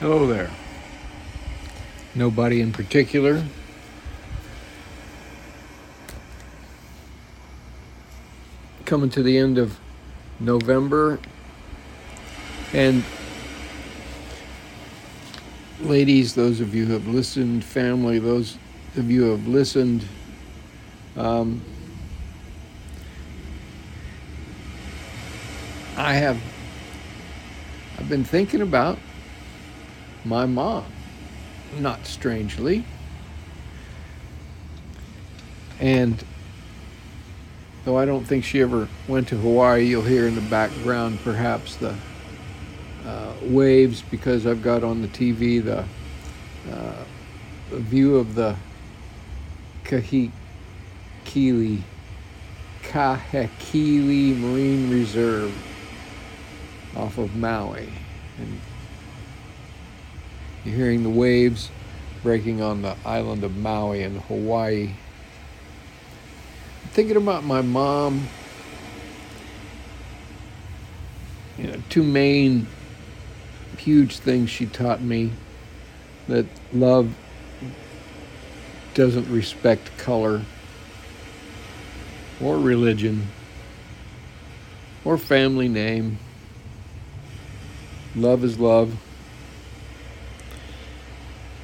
Hello there. Nobody in particular. Coming to the end of November. And ladies, those of you who have listened, family, those of you who have listened, um, I have I've been thinking about my mom, not strangely. And though I don't think she ever went to Hawaii, you'll hear in the background perhaps the uh, waves because I've got on the TV the, uh, view of the Kahekili, Kahekili Marine Reserve off of Maui. And you're hearing the waves breaking on the island of Maui in Hawaii. Thinking about my mom, you know, two main huge things she taught me that love doesn't respect color or religion or family name. Love is love.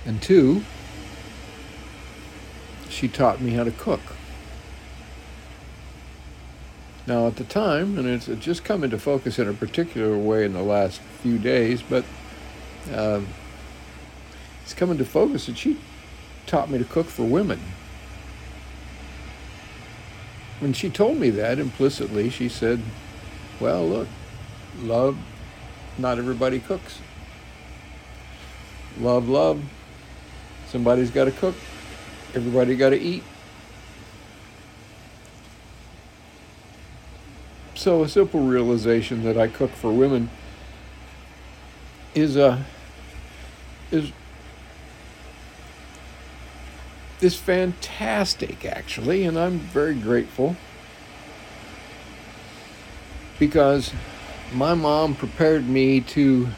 And two, she taught me how to cook. Now, at the time, and it's just come into focus in a particular way in the last few days, but uh, it's come into focus that she taught me to cook for women. When she told me that implicitly, she said, Well, look, love, not everybody cooks. Love, love, somebody's got to cook, everybody got to eat. So, a simple realization that I cook for women is, uh, is is fantastic, actually, and I'm very grateful because my mom prepared me to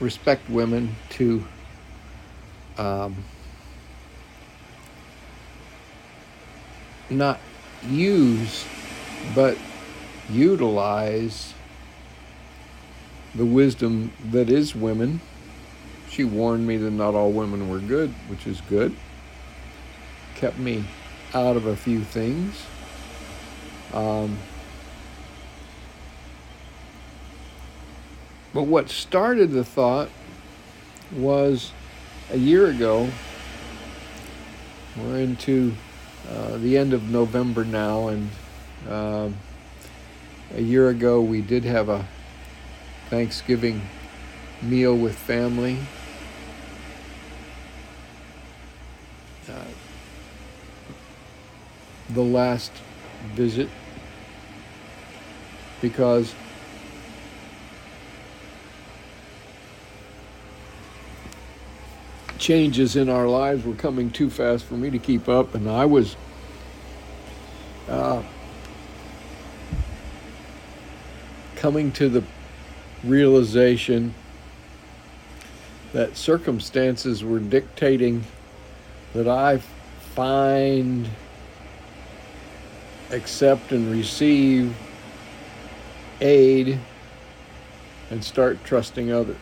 respect women, to um, not use, but utilize the wisdom that is women she warned me that not all women were good, which is good. Kept me out of a few things. Um, but what started the thought was a year ago. We're into uh, the end of November now, and uh, a year ago we did have a Thanksgiving meal with family. Uh, the last visit because changes in our lives were coming too fast for me to keep up, and I was uh, coming to the realization that circumstances were dictating that I find, accept, and receive aid and start trusting others.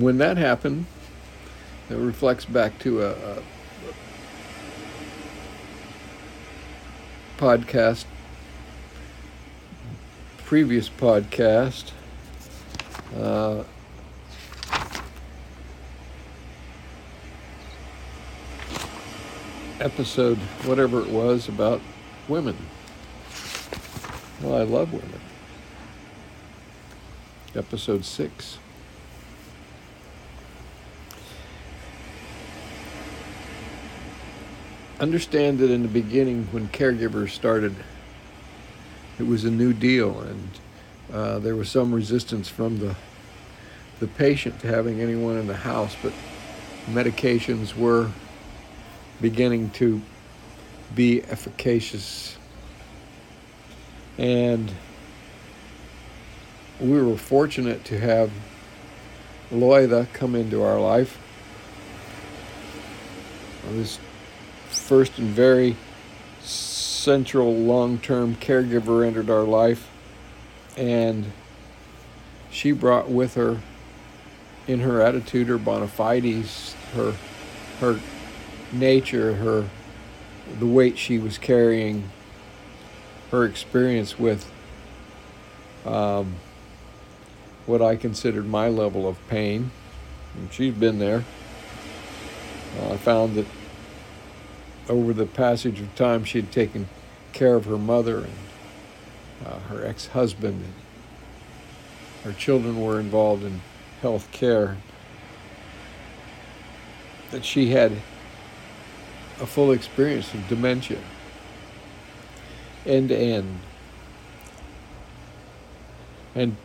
When that happened, it reflects back to a, a podcast, previous podcast. Uh, episode, whatever it was, about women. Well, I love women. Episode six. Understand that in the beginning, when caregivers started, it was a new deal, and uh, there was some resistance from the the patient to having anyone in the house, but medications were beginning to be efficacious. And we were fortunate to have Loida come into our life. This first and very central long term caregiver entered our life, and she brought with her, in her attitude, her bona fides, her, her nature, her the weight she was carrying, her experience with um, what I considered my level of pain. And she's been there. Uh, I found that over the passage of time, she had taken care of her mother and uh, her ex husband. Her children were involved in health care. That she had a full experience of dementia, end to end. And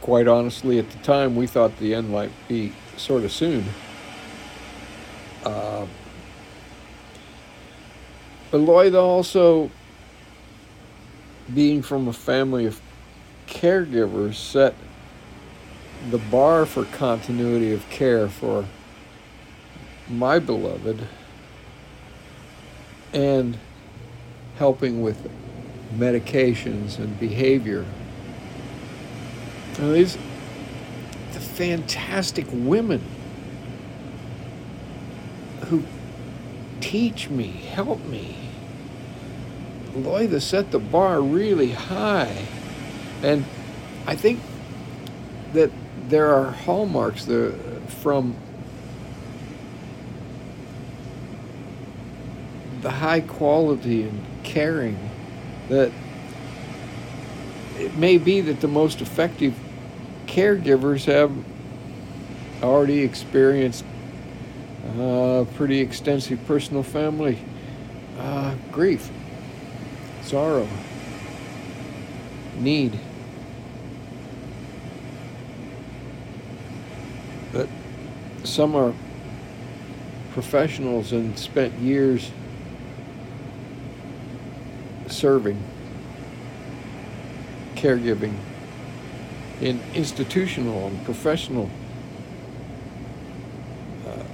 quite honestly, at the time, we thought the end might be sort of soon. Uh, but Loida also, being from a family of caregivers, set the bar for continuity of care for my beloved and helping with medications and behavior. And these the fantastic women who teach me, help me. Loida set the bar really high. And I think that there are hallmarks from the high quality and caring that it may be that the most effective caregivers have already experienced uh, pretty extensive personal family uh, grief, sorrow, need. But some are professionals and spent years serving, caregiving in institutional and professional uh,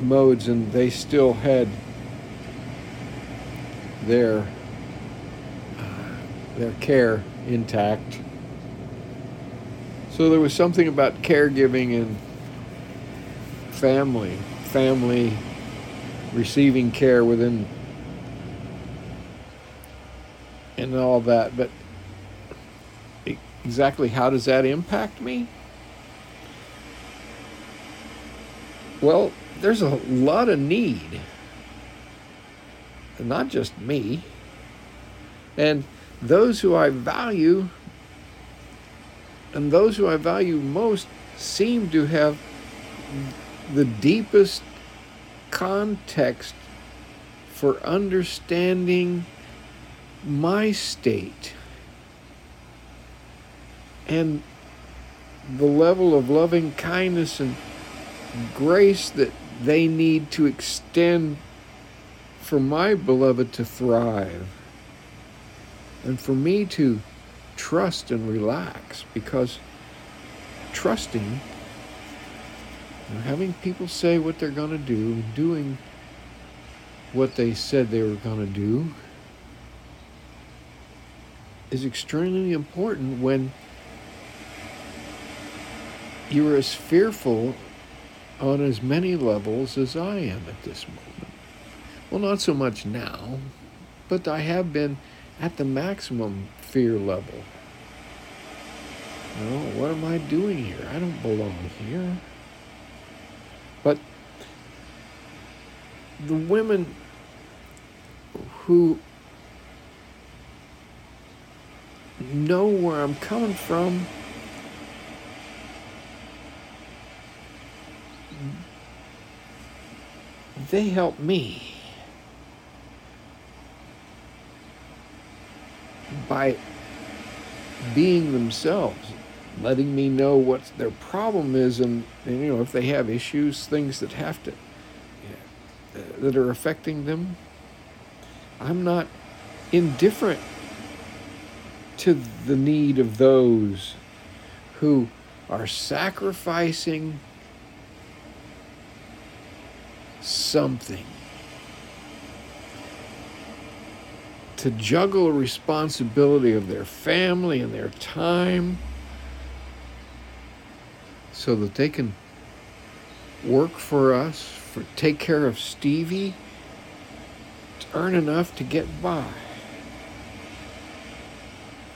modes, and they still had their their care intact. So there was something about caregiving and family, family receiving care within and all that, but exactly how does that impact me? Well, there's a lot of need, not just me. And those who I value and those who I value most seem to have the deepest context for understanding my state and the level of loving kindness and grace that they need to extend for my beloved to thrive and for me to trust and relax because trusting having people say what they're going to do and doing what they said they were going to do is extremely important when you're as fearful on as many levels as I am at this moment. Well, not so much now, but I have been at the maximum fear level. Know, what am I doing here? I don't belong here. But the women who know where I'm coming from. They help me by being themselves, letting me know what their problem is, and, and you know if they have issues, things that have to uh, that are affecting them. I'm not indifferent to the need of those who are sacrificing something to juggle responsibility of their family and their time so that they can work for us, for take care of Stevie, to earn enough to get by.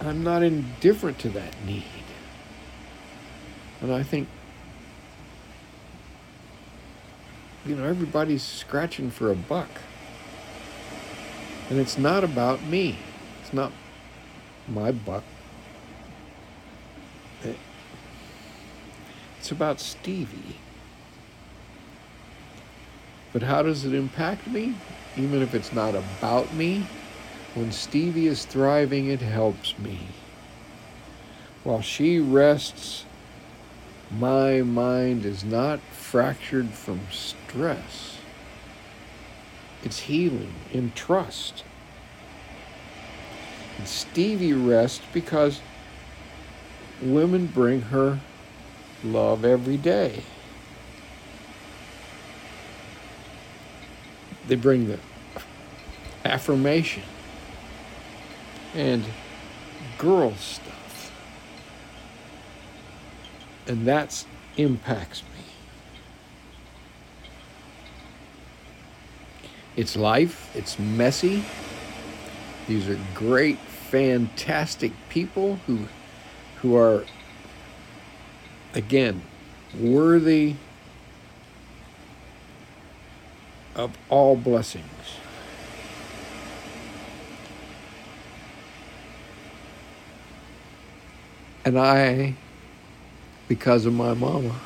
I'm not indifferent to that need. And I think, you know, everybody's scratching for a buck. And it's not about me. It's not my buck. It's about Stevie. But how does it impact me? Even if it's not about me, when Stevie is thriving, it helps me. While she rests, my mind is not fractured from stress. It's healing in trust. And Stevie rests because women bring her love every day. They bring the affirmation and girl stuff. And that impacts me. It's life, it's messy. These are great, fantastic people who who are again worthy of all blessings. And I, because of my mama,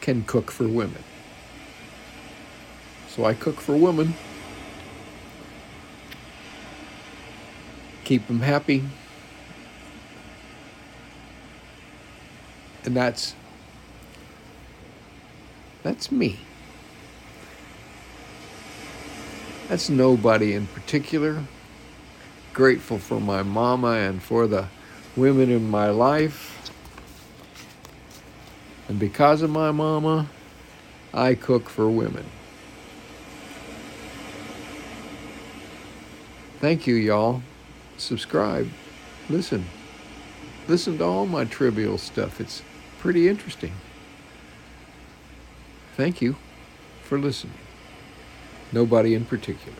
can cook for women. So I cook for women. Keep them happy. And that's that's me. That's nobody in particular. Grateful for my mama and for the women in my life. And because of my mama, I cook for women. Thank you, y'all. Subscribe. Listen. Listen to all my trivial stuff. It's pretty interesting. Thank you for listening. Nobody in particular.